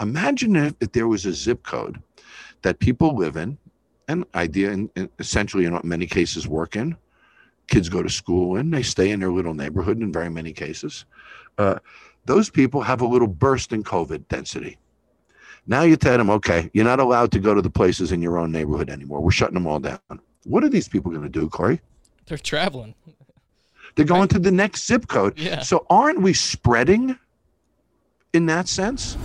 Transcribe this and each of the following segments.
imagine if, if there was a zip code that people live in, an idea, and essentially, in many cases, work in. Kids go to school in. They stay in their little neighborhood in very many cases. Uh, those people have a little burst in COVID density. Now you tell them, okay, you're not allowed to go to the places in your own neighborhood anymore. We're shutting them all down. What are these people going to do, Corey? They're traveling. They're going right. to the next zip code. Yeah. So aren't we spreading in that sense?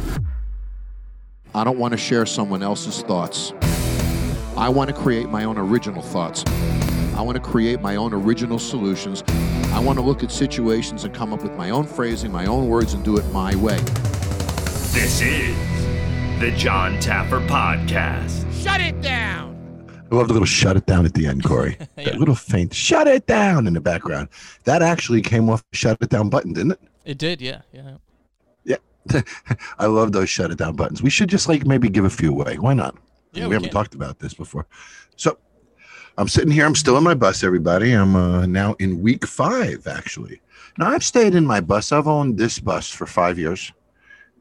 I don't want to share someone else's thoughts. I want to create my own original thoughts. I want to create my own original solutions. I want to look at situations and come up with my own phrasing, my own words, and do it my way. This is the Jon Taffer Podcast. Shut it down. I love the little shut it down at the end, Corey. yeah. That little faint shut it down in the background. That actually came off the shut it down button, didn't it? It did, yeah. Yeah. I love those shut it down buttons. We should just like maybe give a few away. Why not? Yeah, we, we haven't can. talked about this before. So I'm sitting here. I'm still in my bus, everybody. I'm uh, now in week five, actually. Now I've stayed in my bus. I've owned this bus for five years,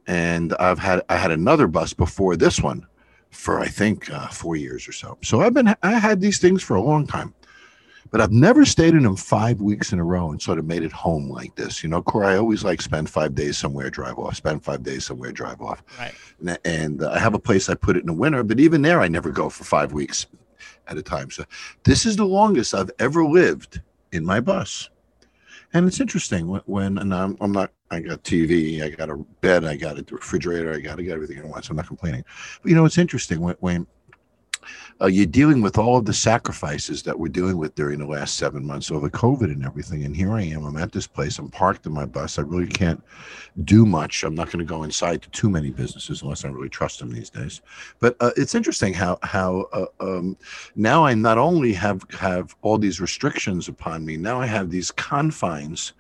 and I've had I had another bus before this one for I think uh, four years or so. So I've been I had these things for a long time but I've never stayed in them five weeks in a row and sort of made it home like this. You know, Corey, I always like spend five days somewhere, drive off, spend five days somewhere, drive off. Right. And, and uh, I have a place I put it in the winter, but even there, I never go for five weeks at a time. So this is the longest I've ever lived in my bus. And it's interesting when, when and I'm, I'm not, I got TV, I got a bed, I got a refrigerator, I got, I got everything I want. So I'm not complaining. But you know, it's interesting when, when uh, you're dealing with all of the sacrifices that we're dealing with during the last seven months over COVID and everything. And here I am. I'm at this place. I'm parked in my bus. I really can't do much. I'm not going to go inside to too many businesses unless I really trust them these days. But uh, it's interesting how how uh, um, now I not only have have all these restrictions upon me. Now I have these confines.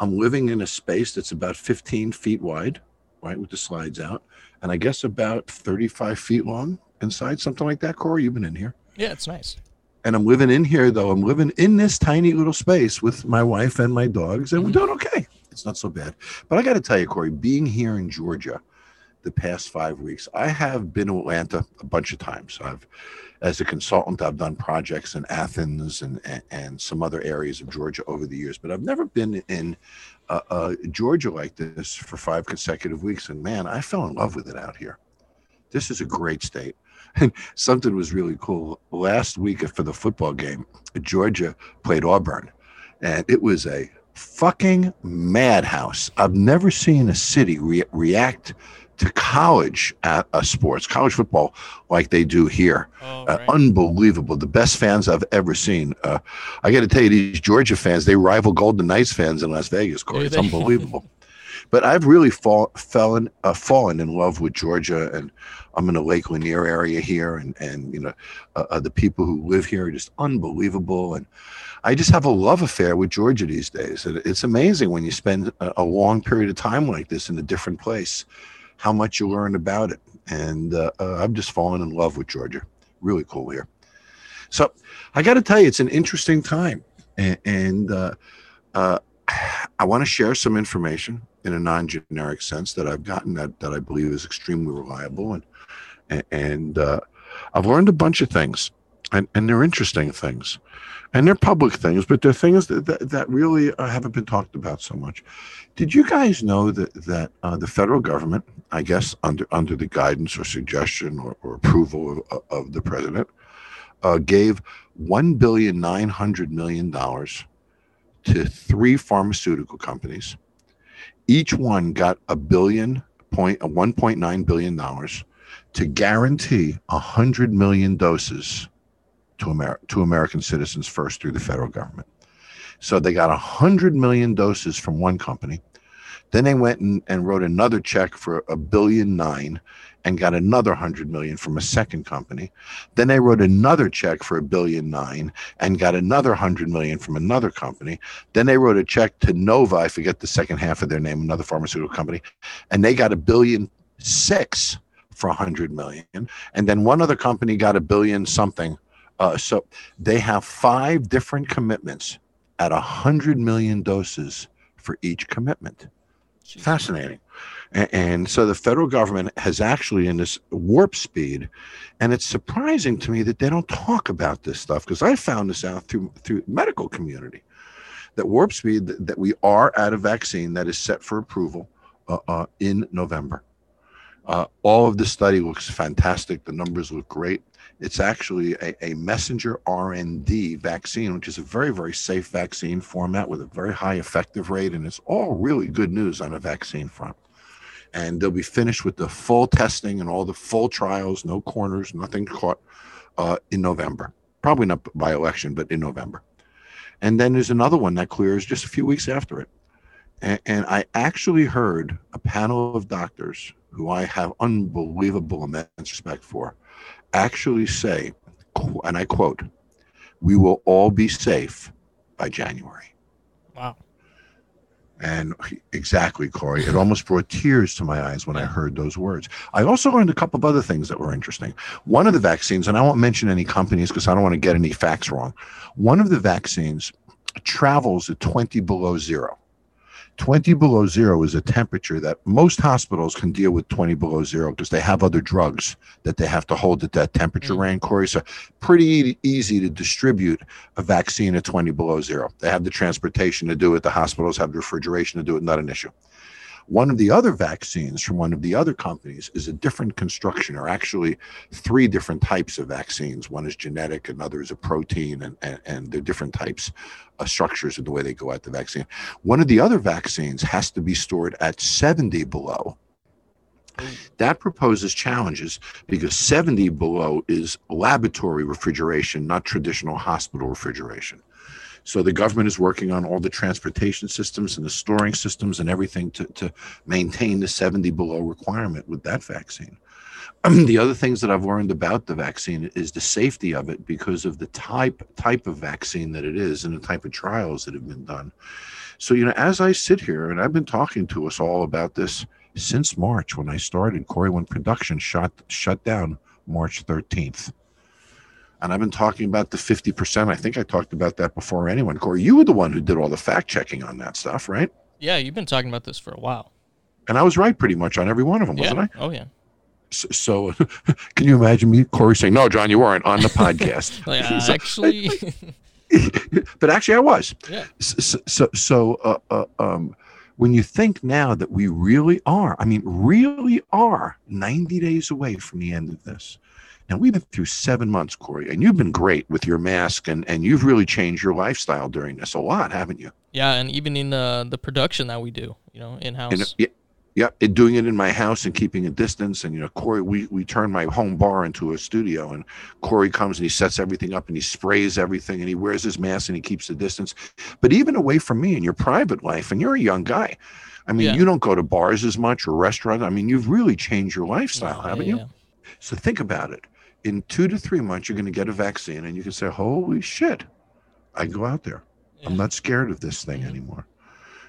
I'm living in a space that's about 15 feet wide, right, with the slides out, and I guess about 35 feet long inside, something like that. Corey, you've been in here. Yeah, it's nice. And I'm living in here, though. I'm living in this tiny little space with my wife and my dogs, and we're doing okay. It's not so bad. But I got to tell you, Corey, being here in Georgia the past five weeks, I have been to Atlanta a bunch of times. I've, as a consultant, I've done projects in Athens and and, and some other areas of Georgia over the years, but I've never been in uh, uh, Georgia like this for five consecutive weeks. And man, I fell in love with it out here. This is a great state. And something was really cool. Last week for the football game, Georgia played Auburn, and it was a fucking madhouse. I've never seen a city re- react to college at, uh, sports, college football, like they do here. Oh, Uh, unbelievable. The best fans I've ever seen. Uh, I got to tell you, these Georgia fans, they rival Golden Knights fans in Las Vegas, Corey. It's unbelievable. but I've really fall, fallen, uh, fallen in love with Georgia, and I'm in the Lake Lanier area here, and and you know, uh, uh, the people who live here are just unbelievable, and I just have a love affair with Georgia these days. And it's amazing when you spend a, a long period of time like this in a different place, how much you learn about it. And uh, uh, I've just fallen in love with Georgia. Really cool here. So I got to tell you, it's an interesting time, and, and uh, uh, I want to share some information in a non-generic sense that I've gotten that that I believe is extremely reliable, and and uh, I've learned a bunch of things, and and they're interesting things, and they're public things, but they're things that that, that really uh, haven't been talked about so much. Did you guys know that that uh, the federal government, I guess under under the guidance or suggestion or, or approval of, of the president, uh, gave one billion nine hundred million dollars to three pharmaceutical companies. Each one got a billion point, one point nine billion dollars to guarantee a hundred million doses to Amer- to American citizens first through the federal government. So they got a hundred million doses from one company. Then they went and, and wrote another check for a billion nine and got another hundred million from a second company. Then they wrote another check for a billion nine and got another hundred million from another company. Then they wrote a check to Nova, I forget the second half of their name, another pharmaceutical company, and they got a billion six for a hundred million. And then one other company got a billion something. Uh, so they have five different commitments at a hundred million doses for each commitment. Jeez. Fascinating. And, and so the federal government has actually in this warp speed, and it's surprising to me that they don't talk about this stuff because I found this out through through medical community that warp speed that, that we are at a vaccine that is set for approval uh, uh, in November. Uh, all of the study looks fantastic. The numbers look great. It's actually a, a messenger RNA vaccine, which is a very, very safe vaccine format with a very high effective rate. And it's all really good news on a vaccine front. And they'll be finished with the full testing and all the full trials, no corners, nothing caught uh, in November. Probably not by election, but in November. And then there's another one that clears just a few weeks after it. And, and I actually heard a panel of doctors who I have unbelievable immense respect for actually say, and I quote, we will all be safe by January. Wow. And exactly, Corey, it almost brought tears to my eyes when I heard those words. I also learned a couple of other things that were interesting. One of the vaccines, and I won't mention any companies because I don't want to get any facts wrong. One of the vaccines travels at 20 below zero. 20 below zero is a temperature that most hospitals can deal with 20 below zero because they have other drugs that they have to hold at that temperature Mm. range, Corey. So pretty easy to distribute a vaccine at 20 below zero. They have the transportation to do it. The hospitals have the refrigeration to do it. Not an issue. One of the other vaccines from one of the other companies is a different construction, or actually three different types of vaccines. One is genetic, another is a protein, and, and, and they're different types uh, of structures in the way they go at the vaccine. One of the other vaccines has to be stored at 70 below. That proposes challenges because 70 below is laboratory refrigeration, not traditional hospital refrigeration. So the government is working on all the transportation systems and the storing systems and everything to, to maintain the 70 below requirement with that vaccine. the other things that I've learned about the vaccine is the safety of it because of the type type of vaccine that it is and the type of trials that have been done. So you know, as I sit here and I've been talking to us all about this since March when I started Corey when production shut shut down March 13th. And I've been talking about the 50%. I think I talked about that before anyone. Corey, you were the one who did all the fact checking on that stuff, right? Yeah, you've been talking about this for a while. And I was right pretty much on every one of them, yeah. wasn't I? Oh yeah. So, so can you imagine me, Corey, saying, "No, Jon, you weren't on the podcast." Like, uh, So- actually, but actually, I was. yeah. So, so, so uh, uh, um, when you think now that we really are, I mean, really are 90 days away from the end of this. Now we've been through seven months, Corey, and you've been great with your mask, and and you've really changed your lifestyle during this a lot, haven't you? Yeah, and even in uh, the production that we do, you know, in house. Yeah, yeah, it, doing it in my house and keeping a distance. And you know, Corey, we we turn my home bar into a studio, and Corey comes and he sets everything up and he sprays everything and he wears his mask and he keeps the distance. But even away from me in your private life, and you're a young guy. I mean, Yeah. you don't go to bars as much or restaurants. I mean, you've really changed your lifestyle, Yeah, haven't yeah, you? So think about it. In two to three months, you're going to get a vaccine, and you can say, "Holy shit, I go out there. I'm not scared of this thing anymore."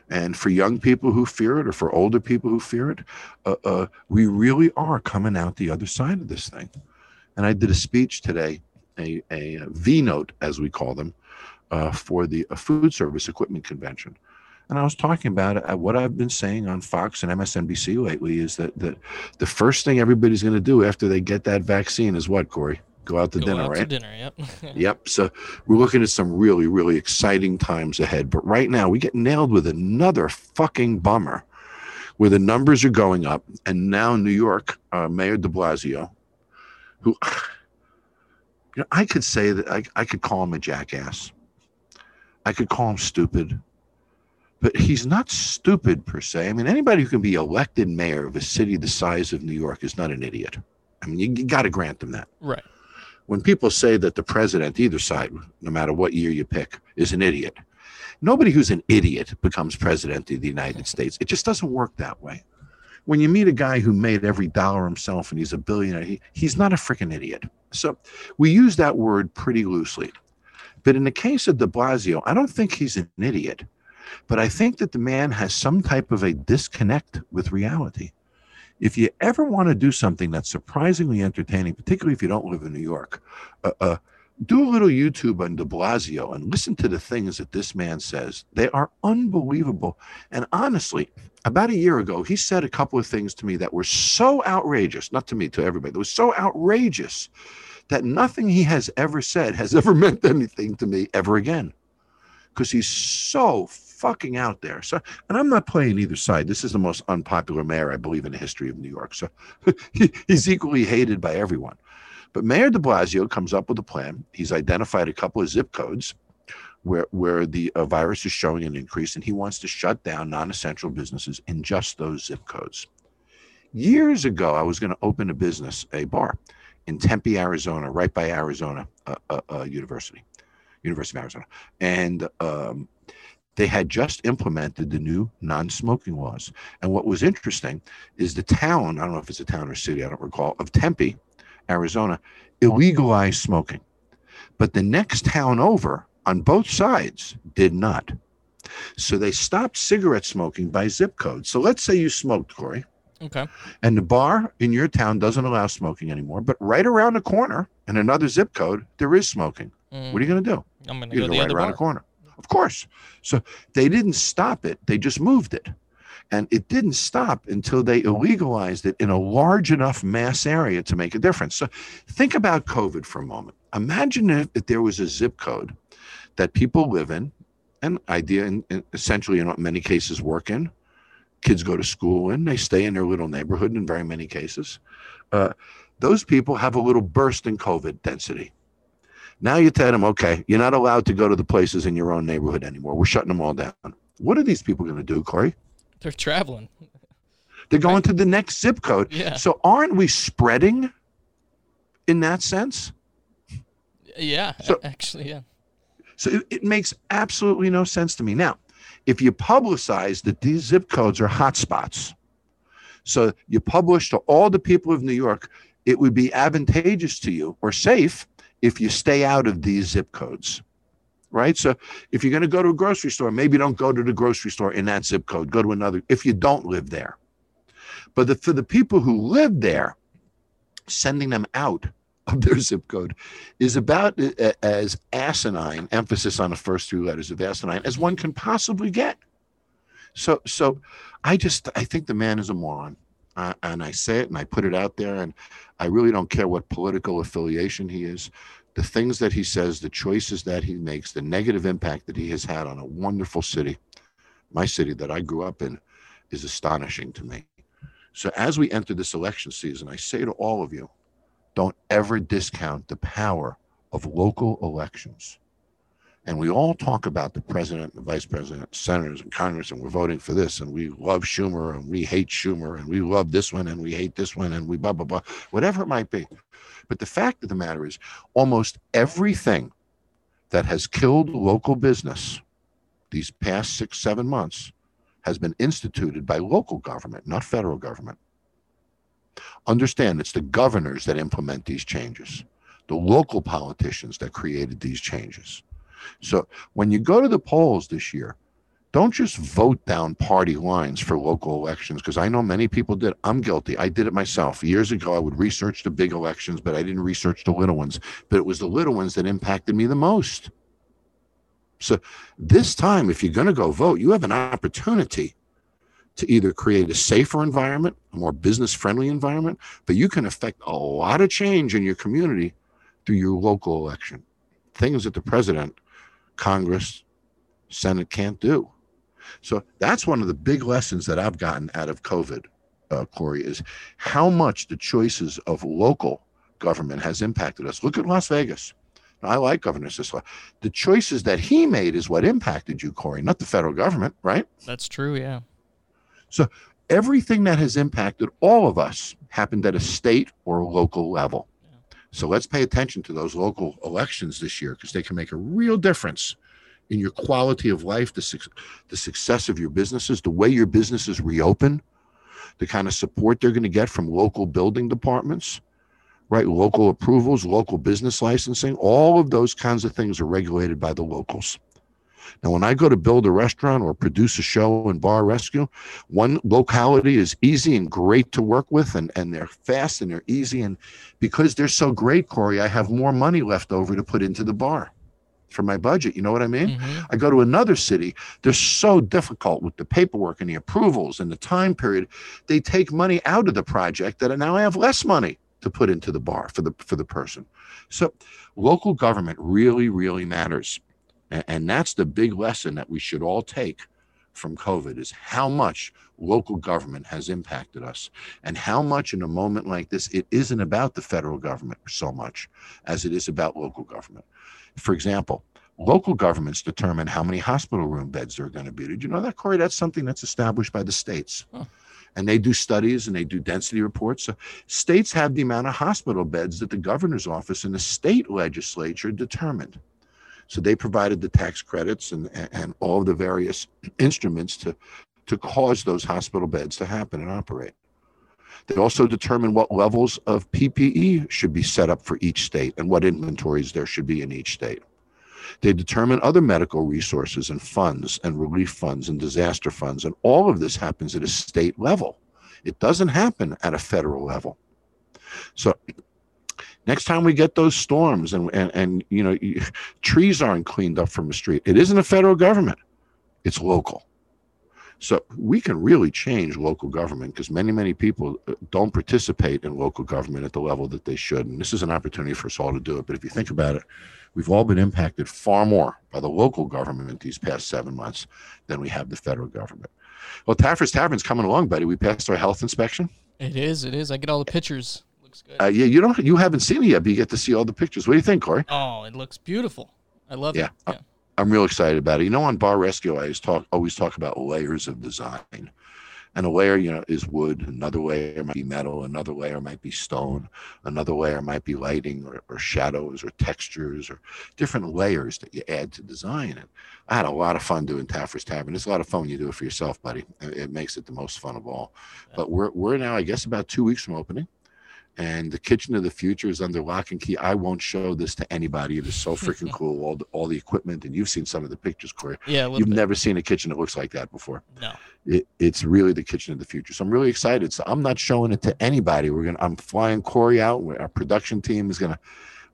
And for young people who fear it, or for older people who fear it, uh, uh, we really are coming out the other side of this thing. And I did a speech today, a, a V note, as we call them, uh, for the uh, Food Service Equipment Convention. And I was talking about it. uh, What I've been saying on Fox and MSNBC lately is that, that the first thing everybody's going to do after they get that vaccine is what, Corey? Go out to Go dinner, out right? to dinner. Yep. Yep. So we're looking at some really, really exciting times ahead. But right now, we get nailed with another fucking bummer where the numbers are going up. And now, New York, uh, Mayor de Blasio, who, you know, I could say that I, I could call him a jackass, I could call him stupid. But he's not stupid per se. I mean, anybody who can be elected mayor of a city the size of New York is not an idiot. I mean, you, you got to grant them that right. when people say that the president, either side, no matter what year you pick, is an idiot, nobody who's an idiot becomes president of the United States. It just doesn't work that way. When you meet a guy who made every dollar himself and he's a billionaire, he, he's not a freaking idiot. So we use that word pretty loosely. But in the case of de Blasio, I don't think he's an idiot, but I think that the man has some type of a disconnect with reality if you ever want to do something that's surprisingly entertaining, particularly if you don't live in New York, uh, uh, do a little YouTube on de Blasio and listen to the things that this man says. They are unbelievable. And honestly, about a year ago, he said a couple of things to me that were so outrageous, not to me, to everybody, that was so outrageous that nothing he has ever said has ever meant anything to me ever again. Because he's so fucking out there. So, and I'm not playing either side. This is the most unpopular mayor, I believe, in the history of New York. So he, he's equally hated by everyone. But Mayor de Blasio comes up with a plan. He's identified a couple of zip codes where, where the uh, virus is showing an increase, and he wants to shut down non essential businesses in just those zip codes. Years ago, I was going to open a business, a bar in Tempe, Arizona, right by Arizona uh, uh, uh, University, University of Arizona. And um, they had just implemented the new non-smoking laws. And what was interesting is the town, I don't know if it's a town or city, I don't recall, of Tempe, Arizona, illegalized smoking. But the next town over on both sides did not. So they stopped cigarette smoking by zip code. So let's say you smoked, Corey. Okay. And the bar in your town doesn't allow smoking anymore, but right around the corner in another zip code, there is smoking. Mm, What are you going to do? I'm gonna go go the right around bar. the corner. Of course. So they didn't stop it, they just moved it. And it didn't stop until they illegalized it in a large enough mass area to make a difference. So think about COVID for a moment. Imagine if, if there was a zip code that people live in, and idea and essentially in many cases work in. Kids go to school in, they stay in their little neighborhood in very many cases. Uh, those people have a little burst in COVID density. Now you tell them, okay, you're not allowed to go to the places in your own neighborhood anymore. We're shutting them all down. What are these people going to do, Corey? They're traveling. They're going to the next zip code. Yeah. So aren't we spreading in that sense? Yeah. So- actually, yeah. So it, it makes absolutely no sense to me. Now, if you publicize that these zip codes are hotspots, so you publish to all the people of New York, it would be advantageous to you or safe if you stay out of these zip codes. Right. So if you're going to go to a grocery store, maybe don't go to the grocery store in that zip code. Go to another if you don't live there. But the, for the people who live there, sending them out of their zip code is about as asinine emphasis on the first three letters of asinine as one can possibly get so so i just i think the man is a moron uh, and i say it and i put it out there and i really don't care what political affiliation he is the things that he says the choices that he makes the negative impact that he has had on a wonderful city my city that i grew up in is astonishing to me so as we enter this election season i say to all of you don't ever discount the power of local elections. And we all talk about the president, the vice president, senators, and Congress, and we're voting for this, and we love Schumer, and we hate Schumer, and we love this one, and we hate this one, and we blah, blah, blah, whatever it might be. But the fact of the matter is, almost everything that has killed local business these past six, seven months has been instituted by local government, not federal government. Understand it's the governors that implement these changes, the local politicians that created these changes. So when you go to the polls this year, don't just vote down party lines for local elections because I know many people did. I'm guilty. I did it myself. Years ago, I would research the big elections, but I didn't research the little ones. But it was the little ones that impacted me the most. So this time, if you're going to go vote, you have an opportunity to either create a safer environment, a more business friendly environment, but you can affect a lot of change in your community through your local election. Things that the president, Congress, Senate can't do. So that's one of the big lessons that I've gotten out of COVID, uh, Corey, is how much the choices of local government has impacted us. Look at Las Vegas. I like Governor Sisolak. The choices that he made is what impacted you, Corey, not the federal government, right? That's true. Yeah. So everything that has impacted all of us happened at a state or local level. So let's pay attention to those local elections this year because they can make a real difference in your quality of life, the, suc- the success of your businesses, the way your businesses reopen, the kind of support they're going to get from local building departments, right? Local approvals, local business licensing, all of those kinds of things are regulated by the locals. Now, when I go to build a restaurant or produce a show in Bar Rescue, one locality is easy and great to work with, and, and they're fast and they're easy. And because they're so great, Corey, I have more money left over to put into the bar for my budget. You know what I mean? Mhm. I go to another city, they're so difficult with the paperwork and the approvals and the time period. They take money out of the project that now I have less money to put into the bar for the for the person. So local government really, really matters. A- And that's the big lesson that we should all take from COVID is how much local government has impacted us and how much in a moment like this, it isn't about the federal government so much as it is about local government. For example, local governments determine how many hospital room beds there are going to be. Did you know that, Corey? That's something that's established by the states. Huh. And they do studies and they do density reports. So states have the amount of hospital beds that the governor's office and the state legislature determined. So they provided the tax credits and, and, all of the various instruments to, to cause those hospital beds to happen and operate. They also determine what levels of PPE should be set up for each state and what inventories there should be in each state. They determine other medical resources and funds and relief funds and disaster funds. And all of this happens at a state level. It doesn't happen at a federal level. So next time we get those storms and, and, and you know, you- trees aren't cleaned up from the street, it isn't a federal government, it's local. So we can really change local government because many, many people uh, don't participate in local government at the level that they should. And this is an opportunity for us all to do it. But if you think about it, we've all been impacted far more by the local government these past seven months than we have the federal government. Well, Taffer's Tavern's coming along, buddy. We passed our health inspection. It is. It is. I get all the pictures. Looks good. Uh, yeah, you don't, you haven't seen it yet, but you get to see all the pictures. What do you think, Corey? oh, it looks beautiful. I love Yeah. it. Yeah. I'm real excited about it. You know, on Bar Rescue, I always talk always talk about layers of design. And a layer, you know, is wood. Another layer might be metal. Another layer might be stone. Another layer might be lighting or, or shadows or textures or different layers that you add to design. And I had a lot of fun doing Taffer's Tavern. It's a lot of fun when you do it for yourself, buddy. It, it makes it the most fun of all. But we're we're now, I guess, about two weeks from opening. And the kitchen of the future is under lock and key. I won't show this to anybody. It is so freaking cool. All the, all the equipment, and you've seen some of the pictures, Corey. Yeah. You've bit. never seen a kitchen that looks like that before. No. It, it's really the kitchen of the future. So I'm really excited. So I'm not showing it to anybody. We're gonna. I'm flying Corey out. Our production team is gonna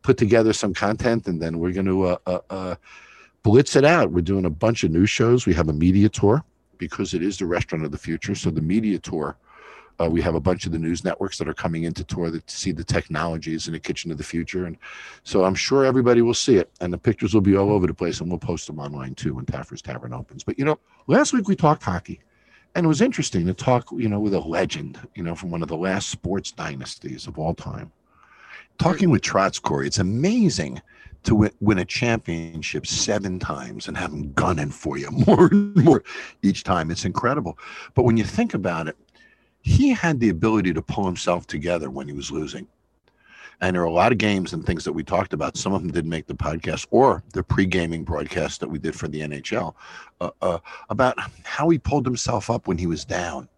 put together some content, and then we're gonna uh, uh, uh, blitz it out. We're doing a bunch of new shows. We have a media tour because it is the restaurant of the future. So the media tour. Uh, we have a bunch of the news networks that are coming into tour that, to see the technologies in the kitchen of the future, and so I'm sure everybody will see it, and the pictures will be all over the place, and we'll post them online too when Taffer's Tavern opens. But you know, last week we talked hockey, and it was interesting to talk, you know, with a legend, you know, from one of the last sports dynasties of all time. Talking with Trotz Corey, it's amazing to win a championship seven times and have them gunning for you more and more each time. It's incredible. But when you think about it, he had the ability to pull himself together when he was losing. And there are a lot of games and things that we talked about. Some of them didn't make the podcast or the pre-gaming broadcast that we did for the NHL uh, uh, about how he pulled himself up when he was down.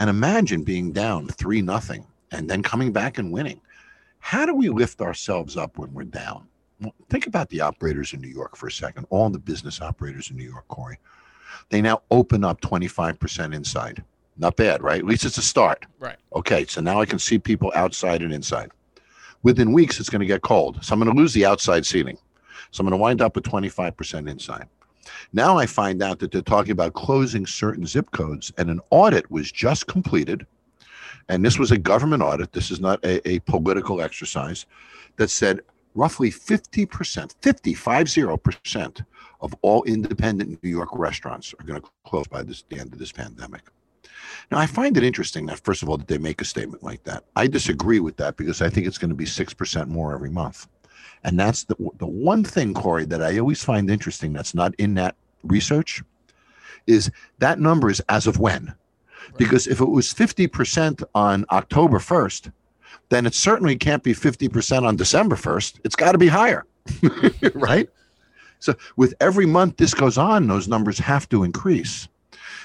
And imagine being down three nothing and then coming back and winning. How do we lift ourselves up when we're down? Well, think about the operators in New York for a second. All the business operators in New York, Corey. They now open up 25% inside. Not bad, right? At least it's a start. Right. Okay, so now I can see people outside and inside. Within weeks, it's going to get cold. So I'm going to lose the outside seating. So I'm going to wind up with 25% inside. Now I find out that they're talking about closing certain zip codes, and an audit was just completed. And this was a government audit. This is not a, a political exercise that said roughly 50%, 50, 50% of all independent New York restaurants are going to close by this, the end of this pandemic. Now, I find it interesting that, first of all, that they make a statement like that. I disagree with that because I think it's going to be 6% more every month. And that's the, the one thing, Corey, that I always find interesting that's not in that research is that number is as of when. Because if it was 50% on October 1st, then it certainly can't be 50% on December 1st. It's got to be higher, right? So with every month this goes on, those numbers have to increase.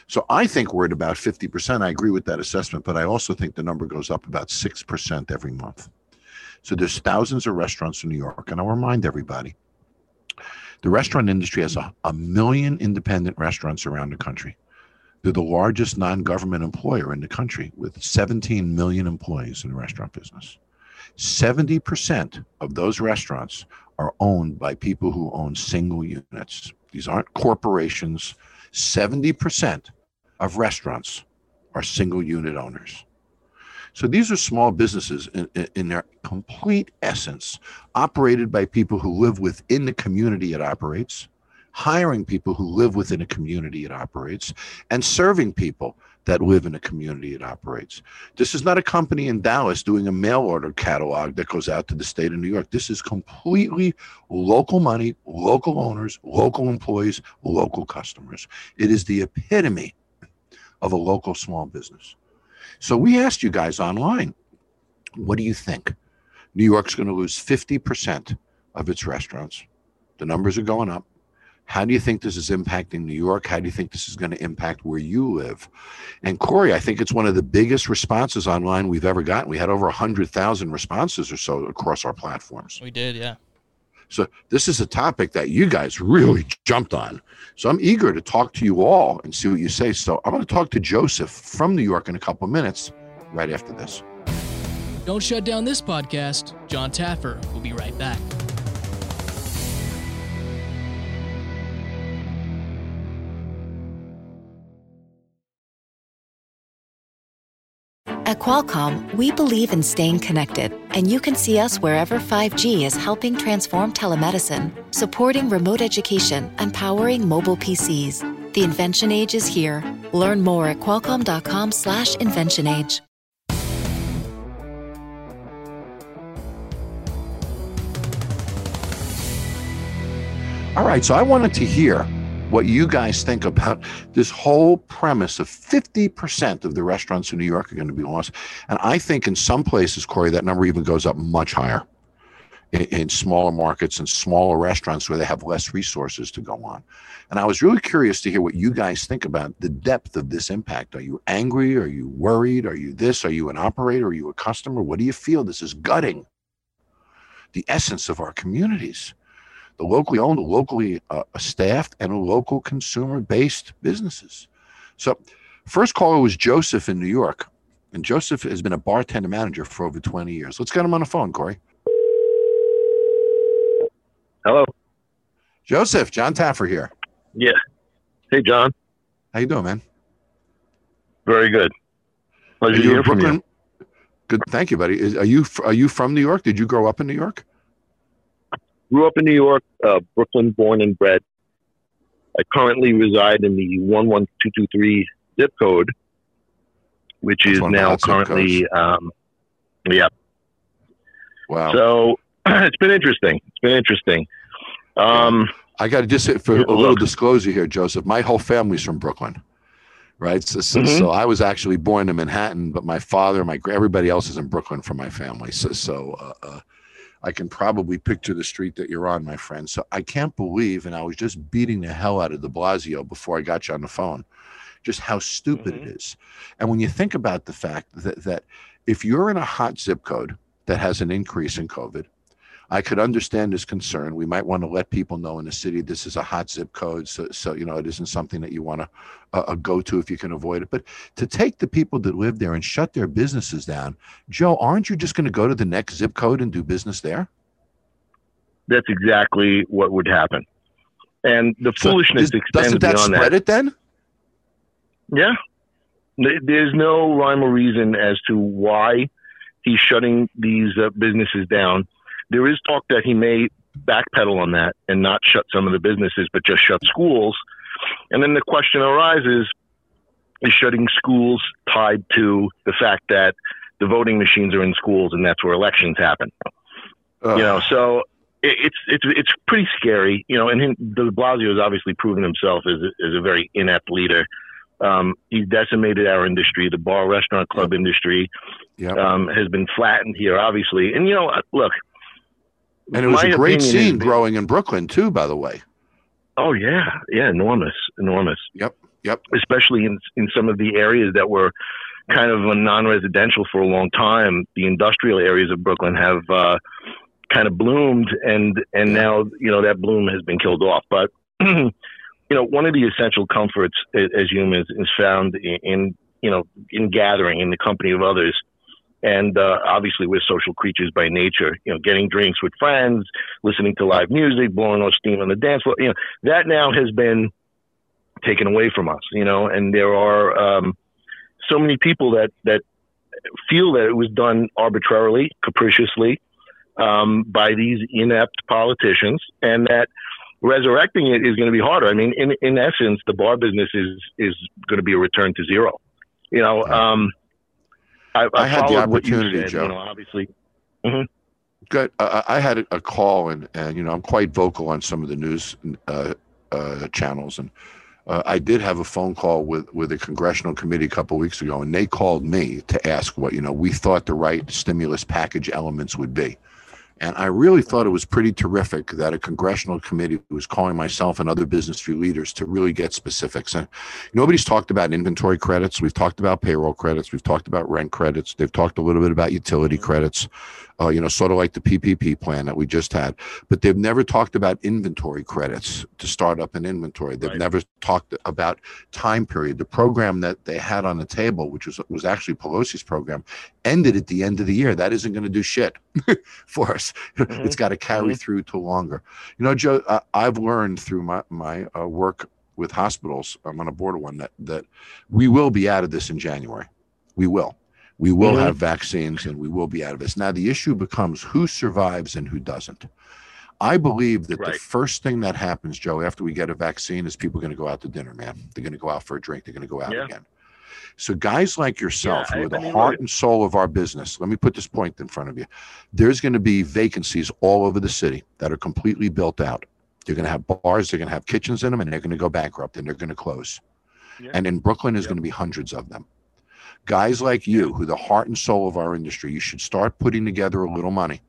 So I think we're at about 50%. I agree with that assessment, but I also think the number goes up about 6% every month. So there's thousands of restaurants in New York, and I'll remind everybody The restaurant industry has a, a million independent restaurants around the country. They're the largest non government employer in the country with 17 million employees in the restaurant business. 70% of those restaurants are owned by people who own single units. These aren't corporations. 70% of restaurants are single unit owners. So these are small businesses in, in, their complete essence, operated by people who live within the community it operates, hiring people who live within a community it operates, and serving people that live in a community it operates. This is not a company in Dallas doing a mail order catalog that goes out to the state of New York. This is completely local money, local owners, local employees, local customers. It is the epitome of a local small business. So we asked you guys online, what do you think? New York's going to lose 50% of its restaurants. The numbers are going up. How do you think this is impacting New York? How do you think this is going to impact where you live? And Corey, I think it's one of the biggest responses online we've ever gotten. We had over 100,000 responses or so across our platforms. We did, yeah. So this is a topic that you guys really jumped on. So I'm eager to talk to you all and see what you say. So I'm going to talk to Joseph from New York in a couple of minutes right after this. Don't shut down this podcast. Jon Taffer will be right back. At Qualcomm, we believe in staying connected, and you can see us wherever 5G is helping transform telemedicine, supporting remote education, and powering mobile PCs. The invention age is here. Learn more at qualcomm.com/slash invention age. All right, so I wanted to hear what you guys think about this whole premise of 50% of the restaurants in New York are going to be lost. And I think in some places, Corey, that number even goes up much higher in, in smaller markets and smaller restaurants where they have less resources to go on. And I was really curious to hear what you guys think about the depth of this impact. Are you angry? Are you worried? Are you this? Are you an operator? Are you a customer? What do you feel? This is gutting the essence of our communities the locally owned, locally uh, staffed, and local consumer based businesses. So, first caller was Joseph in New York. And Joseph has been a bartender manager for over 20 years. Let's get him on the phone, Corey. Hello. Joseph, Jon Taffer here. Yeah. Hey, Jon. How you doing, man? Very good. Pleasure to hear from you. Good. Thank you, buddy. Is, are you are you from New York? Did you grow up in New York? Grew up in New York, uh, Brooklyn, born and bred. I currently reside in the 11223 zip code, which That's is now currently, um, yeah. Wow. So it's been interesting. It's been interesting. Um, I got to just say for a little disclosure here, Joseph. My whole family's from Brooklyn, right? So, so, mm-hmm. so, I was actually born in Manhattan, but my father, my everybody else is in Brooklyn from my family. So, so uh, uh, I can probably picture the street that you're on, my friend. So I can't believe, and I was just beating the hell out of de Blasio before I got you on the phone, just how stupid mm-hmm. it is. And when you think about the fact that, that if you're in a hot zip code that has an increase in COVID, I could understand his concern. We might want to let people know in the city this is a hot zip code, so so you know it isn't something that you want to uh, uh, go to if you can avoid it. But to take the people that live there and shut their businesses down, Joe, aren't you just going to go to the next zip code and do business there? That's exactly what would happen, and the so foolishness is, extends doesn't that beyond spread that. it then? Yeah, there's no rhyme or reason as to why he's shutting these uh, businesses down there is talk that he may backpedal on that and not shut some of the businesses, but just shut schools. And then the question arises is shutting schools tied to the fact that the voting machines are in schools and that's where elections happen. You know, so it, it's it's it's pretty scary. You know, and him, De Blasio has obviously proven himself as a, as a very inept leader. Um, he's decimated our industry. The bar, restaurant, club industry yep. um, has been flattened here, obviously. And you know, look, and it was a great scene growing in Brooklyn too, by the way. Oh yeah, yeah, enormous, enormous. Yep, yep. Especially in in some of the areas that were kind of non-residential for a long time. The industrial areas of Brooklyn have uh, kind of bloomed, and and now you know that bloom has been killed off. But you know, one of the essential comforts as humans is found in, in you know in gathering in the company of others. And uh, obviously, we're social creatures by nature. You know, getting drinks with friends, listening to live music, blowing off steam on the dance floor. You know, that now has been taken away from us. You know, and there are um, so many people that that feel that it was done arbitrarily, capriciously, um, by these inept politicians, and that resurrecting it is going to be harder. I mean, in in essence, the bar business is is going to be a return to zero. You know, um, I, I, I had the followed what you opportunity, said, Joe. You know, obviously. hmm Good. I, I had a, a call, and and you know I'm quite vocal on some of the news uh, uh, channels, and uh, I did have a phone call with with a congressional committee a couple weeks ago, and they called me to ask what you know we thought the right stimulus package elements would be. And I really thought it was pretty terrific that a congressional committee was calling myself and other business leaders to really get specifics. And nobody's talked about inventory credits. We've talked about payroll credits. We've talked about rent credits. They've talked a little bit about utility credits, uh, you know, sort of like the PPP plan that we just had. But they've never talked about inventory credits to start up an inventory. They've Right. never talked about time period. The program that they had on the table, which was was actually Pelosi's program, ended at the end of the year. That isn't going to do shit for us. It's got to carry through to longer. You know, Joe, I've learned through my my uh, work with hospitals. I'm on a board of one that that we will be out of this in January. We will. We will Mhm. have vaccines and we will be out of this. Now the issue becomes who survives and who doesn't. I believe that the first thing that happens, Joe, after we get a vaccine, is people are going to go out to dinner, man. They're going to go out for a drink. They're going to go out Yeah. again. So guys like yourself, Yeah, who are the I mean, heart and soul of our business, let me put this point in front of you. There's going to be vacancies all over the city that are completely built out. They're going to have bars, they're going to have kitchens in them, and they're going to go bankrupt and they're going to close. Yeah. And in Brooklyn, there's going to be hundreds of them. Guys like you, who the heart and soul of our industry, you should start putting together a little money.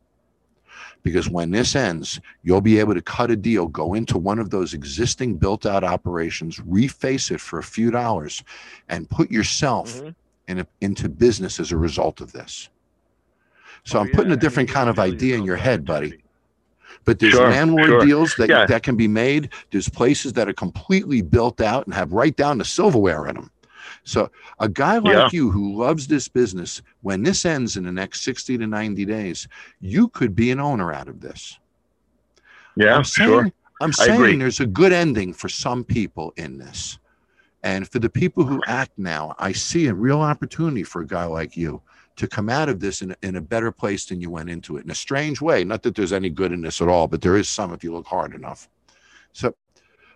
Because when this ends, you'll be able to cut a deal, go into one of those existing built out operations, reface it for a few dollars, and put yourself Mhm. in a, into business as a result of this. So Oh, I'm putting yeah. a different kind of idea in your head, buddy. But there's Sure, landlord sure. deals that, Yeah. that can be made. There's places that are completely built out and have right down to silverware in them. So a guy like Yeah. you who loves this business, when this ends in the next 60 to 90 days, you could be an owner out of this. Yeah, I'm saying, sure. I'm saying there's a good ending for some people in this. And for the people who act now, I see a real opportunity for a guy like you to come out of this in, in a better place than you went into it in a strange way. Not that there's any good in this at all, but there is some if you look hard enough. So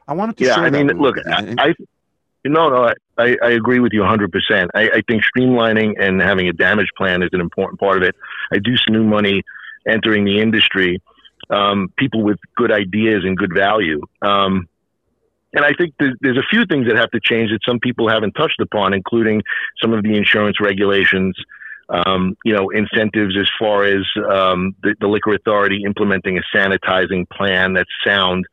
I wanted to Yeah, I mean, look. I, I no, no, I, I agree with you 100%. I, I think streamlining and having a damage plan is an important part of it. I do see new money entering the industry, um, people with good ideas and good value. Um, and I think there's, a few things that have to change that some people haven't touched upon, including some of the insurance regulations, um, you know, incentives as far as um, the, the liquor authority implementing a sanitizing plan that's sound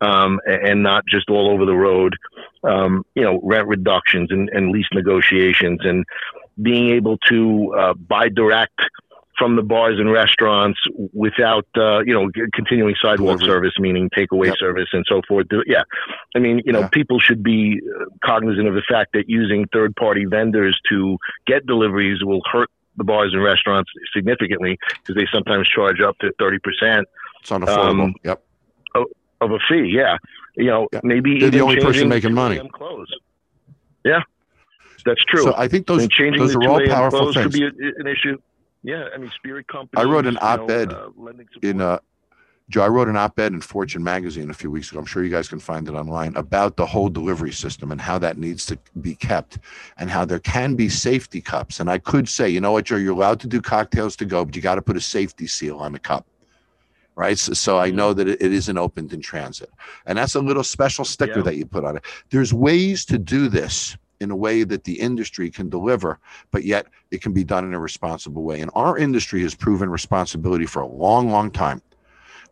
um, and not just all over the road. Um, you know, rent reductions and, and lease negotiations, and being able to uh, buy direct from the bars and restaurants without uh, you know continuing sidewalk Delivery. service, meaning takeaway Yep. service and so forth. Yeah, I mean, you know, Yeah. people should be uh, cognizant of the fact that using third-party vendors to get deliveries will hurt the bars and restaurants significantly because they sometimes charge up to thirty percent it's unaffordable. um, yep. Of a fee. Yeah, you know, Yeah. maybe They're the only person making money. 2 Close. Yeah, that's true. So I think those, and changing those are all powerful things. could be an issue. Yeah, I mean, spirit companies. I wrote an you know, op-ed uh, in uh Joe, I wrote an op-ed in Fortune magazine a few weeks ago. I'm sure you guys can find it online about the whole delivery system and how that needs to be kept and how there can be safety cups. And I could say, you know what, Joe, you're allowed to do cocktails to go, but you got to put a safety seal on the cup. Right. So, so I know that it, isn't opened in transit. And that's a little special sticker Yeah. that you put on it. There's ways to do this in a way that the industry can deliver, but yet it can be done in a responsible way. And our industry has proven responsibility for a long, long time.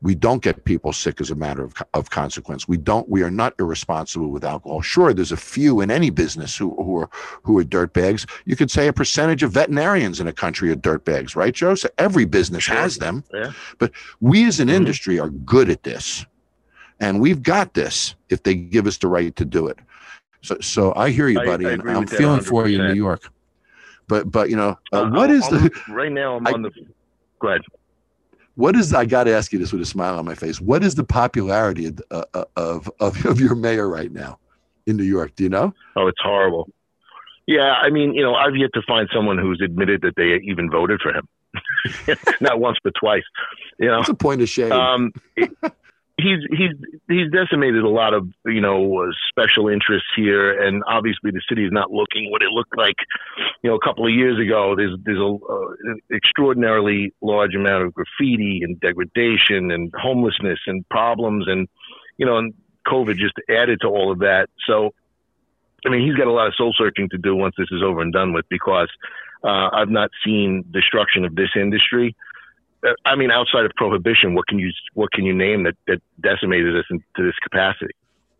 We don't get people sick as a matter of, of consequence. We don't. We are not irresponsible with alcohol. Sure, there's a few in any business who who are who are dirtbags. You could say a percentage of veterinarians in a country are dirtbags, right, Joe? So every business has them. Yeah. But we as an Mhm. industry are good at this, and we've got this if they give us the right to do it. So, so I hear you, buddy, I and agree I'm feeling for you in New York. But, but you know, uh, Uh, what is I'll the right now? I'm I- on the. Go ahead. What is I got to ask you this with a smile on my face. What is the popularity of, uh, uh, of of of your mayor right now in New York? Do you know? Oh, it's horrible. Yeah, I mean, you know, I've yet to find someone who's admitted that they even voted for him. Not once, but twice. You know, It's a point of shame. um, it- he's he's he's decimated a lot of you know special interests here, and obviously the city is not looking what it looked like, you know, a couple of years ago. There's there's a uh, extraordinarily large amount of graffiti and degradation and homelessness and problems, and you know, and COVID just added to all of that. So, I mean, he's got a lot of soul searching to do once this is over and done with, because uh, I've not seen destruction of this industry. I mean, outside of prohibition, what can you what can you name that, that decimated us into this capacity?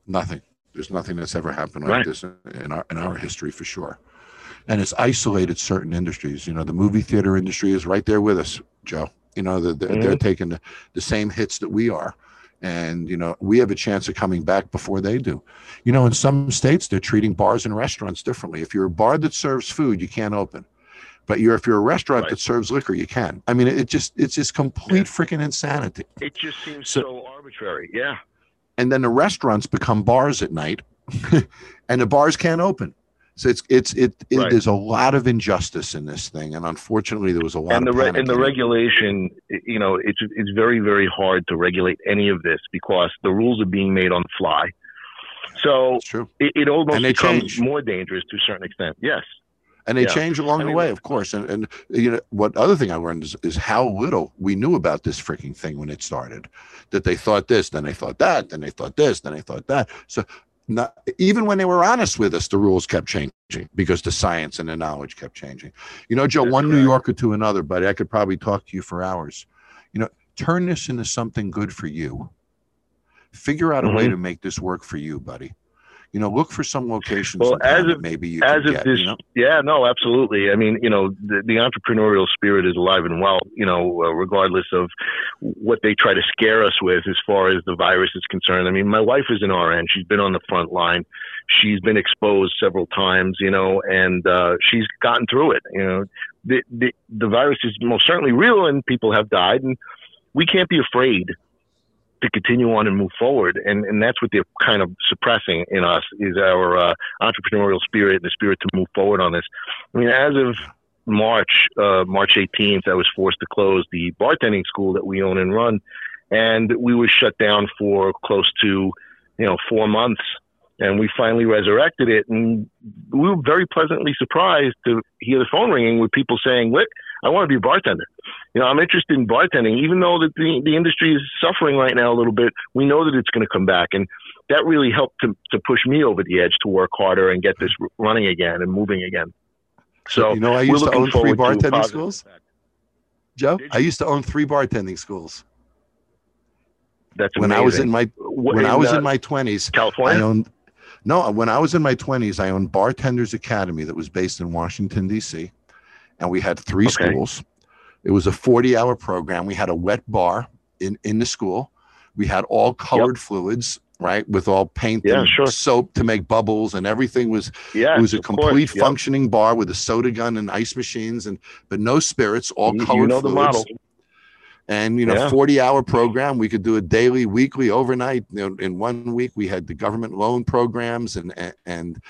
nothing. There's nothing that's ever happened like Right. this in our in our history for sure. And it's isolated certain industries. You know, the movie theater industry is right there with us, Joe. You know, the, the, they're Mm-hmm. taking the, the same hits that we are. And, you know, we have a chance of coming back before they do. You know, in some states, they're treating bars and restaurants differently. If you're a bar that serves food, you can't open. But you're if you're a restaurant Right. that serves liquor, you can. I mean, it just it's just complete freaking insanity. It just seems So- so, arbitrary. Yeah, and then the restaurants become bars at night and the bars can't open so it's it's it, it Right. there's a lot of injustice in this thing and unfortunately there was a lot and the re- and the regulation, you know, it's it's very very hard to regulate any of this because the rules are being made on the fly. So it, it almost becomes change. more dangerous to a certain extent. Yes. And they Yeah. change along I the way of course. And and you know what other thing i learned is, is how little we knew about this freaking thing when it started. That they thought this then they thought that then they thought this then they thought that. So not even when they were honest with us the rules kept changing because the science and the knowledge kept changing. You know joe That's one new yorker to another buddy i could probably talk to you for hours. You know turn this into something good for you. Figure out a way Mhm. to make this work for you buddy you know look for some locations Well, as of- maybe you as of get, this, you know? yeah, no, absolutely. I mean, you know, the, the entrepreneurial spirit is alive and well. You know, uh, regardless of what they try to scare us with as far as the virus is concerned. I mean, my wife is an RN. She's been on the front line. She's been exposed several times. You know, and uh, she's gotten through it. You know, the, the the virus is most certainly real, and people have died, and we can't be afraid to continue on and move forward. And and that's what they're kind of suppressing in us is our uh, entrepreneurial spirit and the spirit to move forward on this. I mean, as of March, uh, March 18th, I was forced to close the bartending school that we own and run, and we were shut down for close to, you know, four months. And we finally resurrected it, and we were very pleasantly surprised to hear the phone ringing with people saying, "Look, I want to be a bartender. You know, I'm interested in bartending, even though that the the industry is suffering right now a little bit. We know that it's going to come back, and that really helped to to push me over the edge to work harder and get this running again and moving again. So you know i used to own three forward to a bartending schools effect. joe i used to own three bartending schools That's when i was in my Wh- when i was uh, in my 20s I California. owned no, when I was in my 20s, I owned Bartenders Academy that was based in Washington D.C. and we had three Okay. schools. It was a 40-hour program. We had a wet bar in in the school. We had all colored fluids, right, with all paint Yeah, and sure. soap to make bubbles and everything was yeah, it was a complete Yep. functioning bar with a soda gun and ice machines and but no spirits, all You- you colored know the fluids model. and you know Yeah. 40 hour program we could do it daily weekly overnight you know, in one week we had the government loan programs and and, and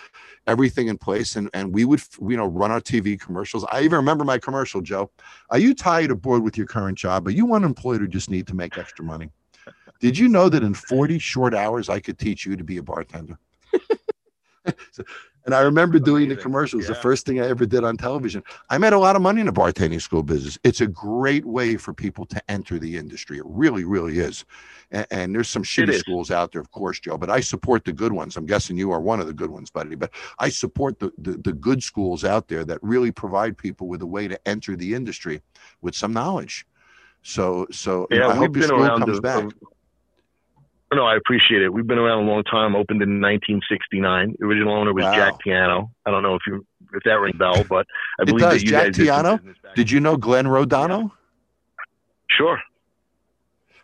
everything in place and and we would you know run our tv commercials. I even remember my commercial joe are you tired or bored with your current job? Are you unemployed or just need to make extra money? Did you know that in 40 short hours i could teach you to be a bartender? So- and i remember doing the Amazing. commercials the first thing i ever did on television I made a lot of money in the bartending school business. It's a great way for people to enter the industry. It really, really is. And, and there's some shitty schools out there, of course, Joe, but I support the good ones. I'm guessing you are one of the good ones, buddy. But I support the, the, the good schools out there that really provide people with a way to enter the industry with some knowledge. So so Yeah, I we've hope your been school around. comes the- back. uh, no, I appreciate it. We've been around a long time. Opened in 1969. The original owner was Wow. Jack Tiano. I don't know if you if that rings bell, but I believe that you Jack guys did some Tiano? business Did you know Glenn Rodano? Sure.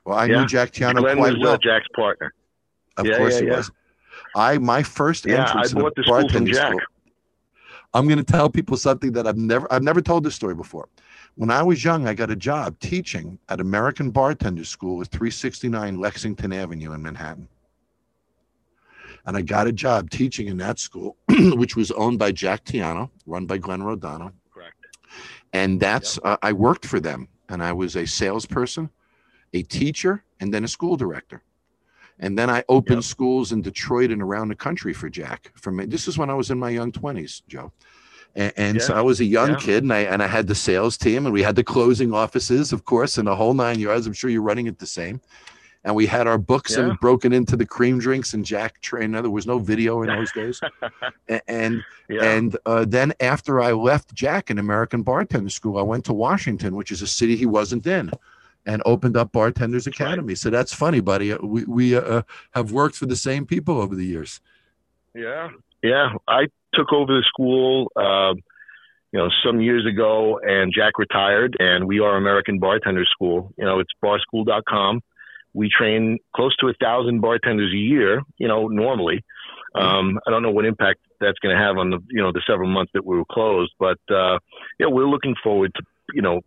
Well, I Yeah. knew Jack Tiano Glenn quite was well. uh, Jack's partner. Of Yeah, course yeah, he yeah. was. I my first Yeah, I entrance in bought the school from Jack. school. I'm going to tell people something that I've never I've never told this story before. When I was young, I got a job teaching at American Bartender School at 369 Lexington Avenue in Manhattan. And I got a job teaching in that school, which was owned by Jack Tiano, run by Glenn Rodano. Correct. And that's uh, I worked for them, and I was a salesperson, a teacher, and then a school director. And then I opened Yep. schools in Detroit and around the country for Jack. From this is when I was in my young twenties, Joe. And, and so I was a young Yeah. kid, and I and I had the sales team, and we had the closing offices, of course, and the whole nine yards. I'm sure you're running it the same. And we had our books Yeah. and broken into the cream drinks and Jack train. There was no video in those days. And Yeah. and uh, then after I left Jack in American Bartender School, I went to Washington, which is a city he wasn't in, and opened up Bartenders right. Academy. So that's funny, buddy. Uh, We we uh, have worked for the same people over the years. Yeah, yeah. I took over the school, uh, you know, some years ago, and Jack retired, and we are American Bartender School. You know, it's barschool.com. We train close to a thousand bartenders a year. You know, normally. Um, I don't know what impact that's going to have on the you know the several months that we were closed, but uh, yeah, we're looking forward to you know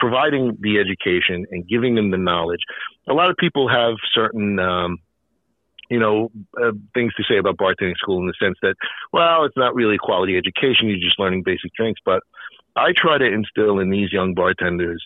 providing the education and giving them the knowledge. A lot of people have certain um, you know, uh, things to say about bartending school in the sense that, well, it's not really quality education. You're just learning basic drinks. But I try to instill in these young bartenders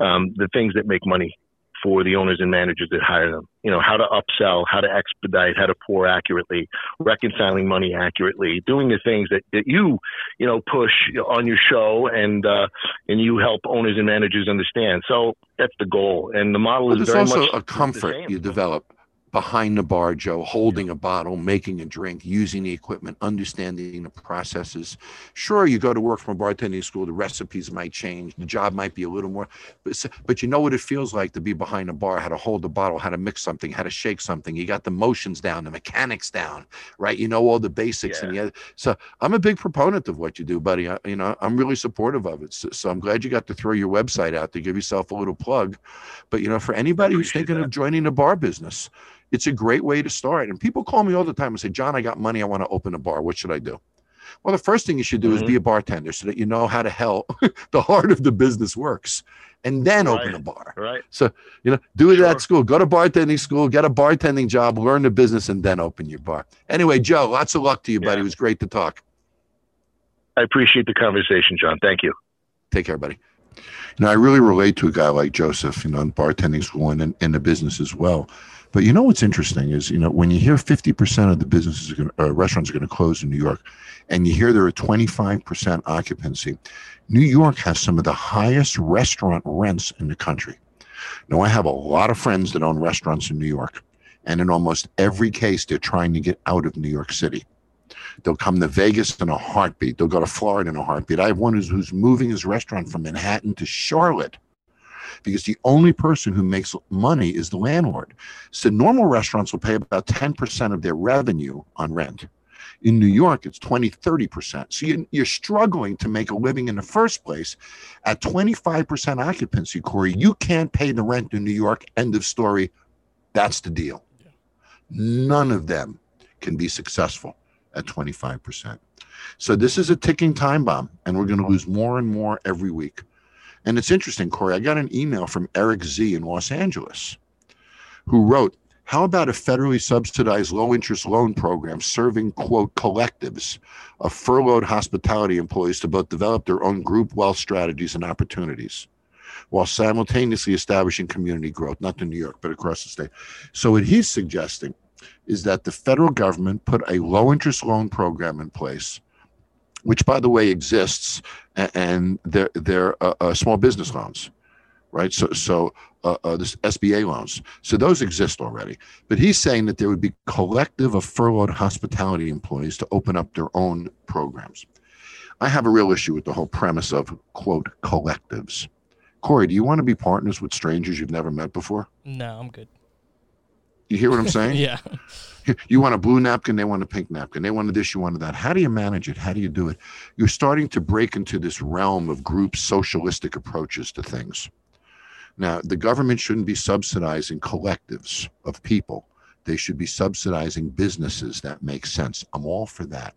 um, the things that make money for the owners and managers that hire them. You know, how to upsell, how to expedite, how to pour accurately, reconciling money accurately, doing the things that, that you, you know, push on your show and uh, and you help owners and managers understand. So that's the goal. And the model is very also much a comfort you develop behind the bar, Joe, holding a bottle, making a drink, using the equipment, understanding the processes. Sure, you go to work from a bartending school, the recipes might change, the job might be a little more, but but you know what it feels like to be behind a bar, how to hold a bottle, how to mix something, how to shake something. You got the motions down, the mechanics down, right? You know all the basics, and yeah. So I'm a big proponent of what you do, buddy. I, you know, I'm really supportive of it. So, so I'm glad you got to throw your website out to give yourself a little plug. But you know, for anybody who's thinking of joining the bar business, it's a great way to start. And people call me all the time and say, Jon, I got money. I want to open a bar. What should I do? Well, the first thing you should do is Mm-hmm. be a bartender so that you know how to hell the heart of the business works and then open a bar. Right. So, you know, do it Sure. at school, go to bartending school, get a bartending job, learn the business, and then open your bar. Anyway, Joe, lots of luck to you, buddy. It was great to talk. I appreciate the conversation, Jon. Thank you. Take care, buddy. You know, I really relate to a guy like Joseph, you know, in bartending school and in, in the business as well. But you know what's interesting is, you know, when you hear 50% of the businesses are to, uh, restaurants are going to close in New York, and you hear there are 25% occupancy, New York has some of the highest restaurant rents in the country. Now, I have a lot of friends that own restaurants in New York, and in almost every case, they're trying to get out of New York City. They'll come to Vegas in a heartbeat. They'll go to Florida in a heartbeat. I have one who's, who's moving his restaurant from Manhattan to Charlotte because the only person who makes money is the landlord. So normal restaurants will pay about 10% of their revenue on rent. In New York, it's 20, 30%. So you, you're struggling to make a living in the first place. At 25% occupancy, Corey, you can't pay the rent in New York. End of story. That's the deal. None of them can be successful at 25%. So this is a ticking time bomb, and we're going to lose more and more every week. And it's interesting, Corey. I got an email from Eric Z in Los Angeles who wrote, How about a federally subsidized low interest loan program serving, quote, collectives of furloughed hospitality employees to both develop their own group wealth strategies and opportunities while simultaneously establishing community growth, not in New York, but across the state? So, what he's suggesting is that the federal government put a low interest loan program in place which by the way exists and they're, they're uh, uh, small business loans right? So so uh, uh, this sba loans. So those exist already. But he's saying that there would be collective of furloughed hospitality employees to open up their own programs. I have a real issue with the whole premise of quote collectives. Corey, do you want to be partners with strangers you've never met before? No, I'm good. You hear what I'm saying? yeah. You want a blue napkin, they want a pink napkin. They want this, you want that. How do you manage it? How do you do it? You're starting to break into this realm of group socialistic approaches to things. Now, the government shouldn't be subsidizing collectives of people. They should be subsidizing businesses that make sense. I'm all for that.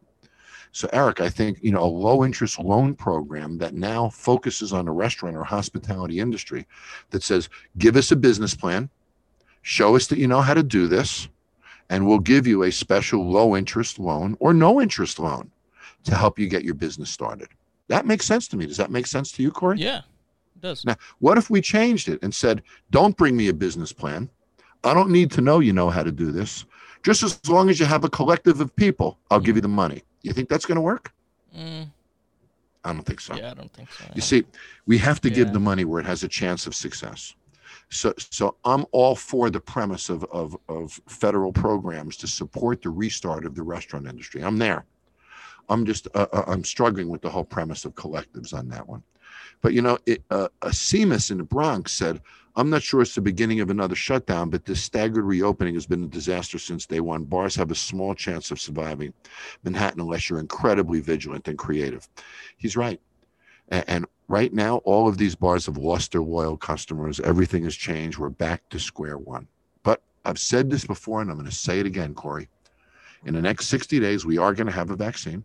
So, Eric, I think you know a low interest loan program that now focuses on the restaurant or hospitality industry that says, give us a business plan, show us that you know how to do this, and we'll give you a special low interest loan or no interest loan to help you get your business started. That makes sense to me. Does that make sense to you, Corey? Yeah. It does. Now, what if we changed it and said, don't bring me a business plan? I don't need to know you know how to do this. Just as long as you have a collective of people, I'll give you the money. You think that's going to work? Mm, I don't think so. yeah, I don't think so. You see, we have to give the money where it has a chance of success. So, so I'm all for the premise of, of, of federal programs to support the restart of the restaurant industry. I'm there. I'm just, uh, uh, I'm struggling with the whole premise of collectives on that one. But you know, it, uh, a Seamus in the Bronx said, "I'm not sure it's the beginning of another shutdown, but this staggered reopening has been a disaster since day one. Bars have a small chance of surviving Manhattan unless you're incredibly vigilant and creative." He's right. And right now, all of these bars have lost their loyal customers. Everything has changed. We're back to square one. But I've said this before, and I'm going to say it again, Corey. In the next 60 days, we are going to have a vaccine.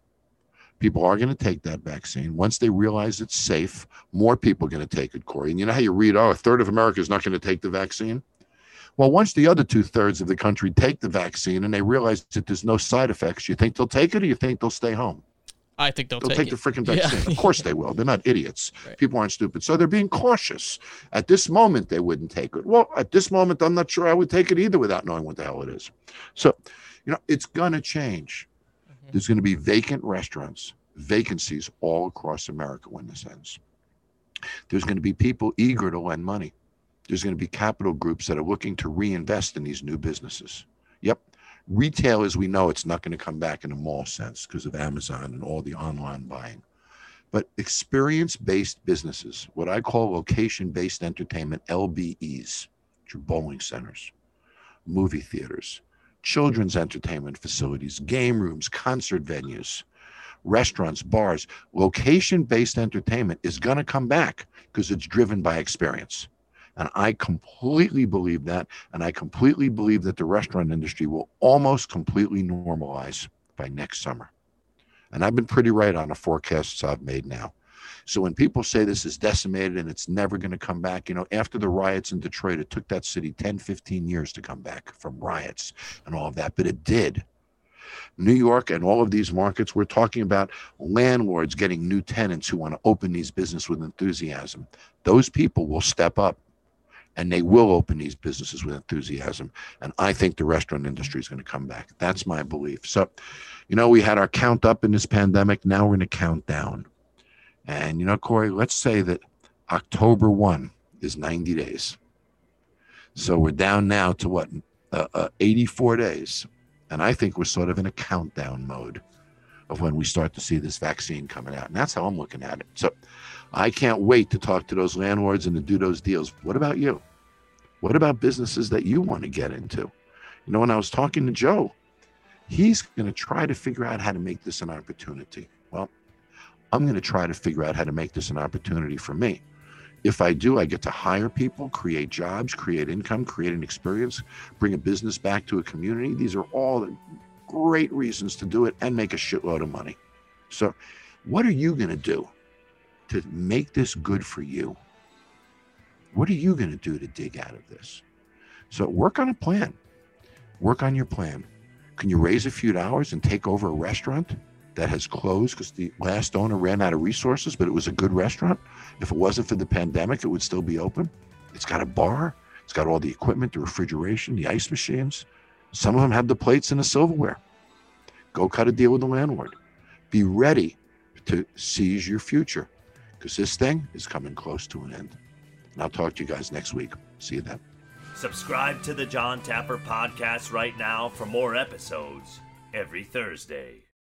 People are going to take that vaccine. Once they realize it's safe, more people are going to take it, Corey. And you know how you read, oh, a third of America is not going to take the vaccine? Well, once the other two thirds of the country take the vaccine and they realize that there's no side effects, you think they'll take it or you think they'll stay home? I think they'll, They'll take, take, the freaking Yeah. vaccine. Of course they will. They're not idiots. Right. People aren't stupid. So they're being cautious. At this moment, they wouldn't take it. Well, at this moment, I'm not sure I would take it either without knowing what the hell it is. So, you know, it's going to change. Mhm. There's going to be vacant restaurants, vacancies all across America when this ends. There's going to be people eager to lend money. There's going to be capital groups that are looking to reinvest in these new businesses. Yep. Retail, as we know, it's not going to come back in a mall sense because of Amazon and all the online buying. But experience based businesses, what I call location based entertainment, LBEs, which are bowling centers, movie theaters, children's entertainment facilities, game rooms, concert venues, restaurants, bars, location based entertainment is going to come back because it's driven by experience. And I completely believe that. And I completely believe that the restaurant industry will almost completely normalize by next summer. And I've been pretty right on the forecasts I've made now. So when people say this is decimated and it's never going to come back, you know, after the riots in Detroit, it took that city 10, 15 years to come back from riots and all of that, but it did. New York and all of these markets, we're talking about landlords getting new tenants who want to open these businesses with enthusiasm. Those people will step up and they will open these businesses with enthusiasm. And I think the restaurant industry is going to come back. That's my belief. So, you know, we had our count up in this pandemic. Now we're going to count down. And, you know, Corey, let's say that October 1 is 90 days. So we're down now to what, uh, uh, 84 days. And I think we're sort of in a countdown mode of when we start to see this vaccine coming out. And that's how I'm looking at it. So I can't wait to talk to those landlords and to do those deals. What about you? What about businesses that you want to get into? You know, when I was talking to Joe, he's going to try to figure out how to make this an opportunity. Well, I'm going to try to figure out how to make this an opportunity for me. If I do, I get to hire people, create jobs, create income, create an experience, bring a business back to a community. These are all great reasons to do it and make a shitload of money. So, what are you going to do to make this good for you? What are you going to do to dig out of this? So, work on a plan. Work on your plan. Can you raise a few dollars and take over a restaurant that has closed because the last owner ran out of resources, but it was a good restaurant? If it wasn't for the pandemic, it would still be open. It's got a bar, it's got all the equipment, the refrigeration, the ice machines. Some of them have the plates and the silverware. Go cut a deal with the landlord. Be ready to seize your future because this thing is coming close to an end. And I'll talk to you guys next week. See you then. Subscribe to the Jon Taffer podcast right now for more episodes every Thursday.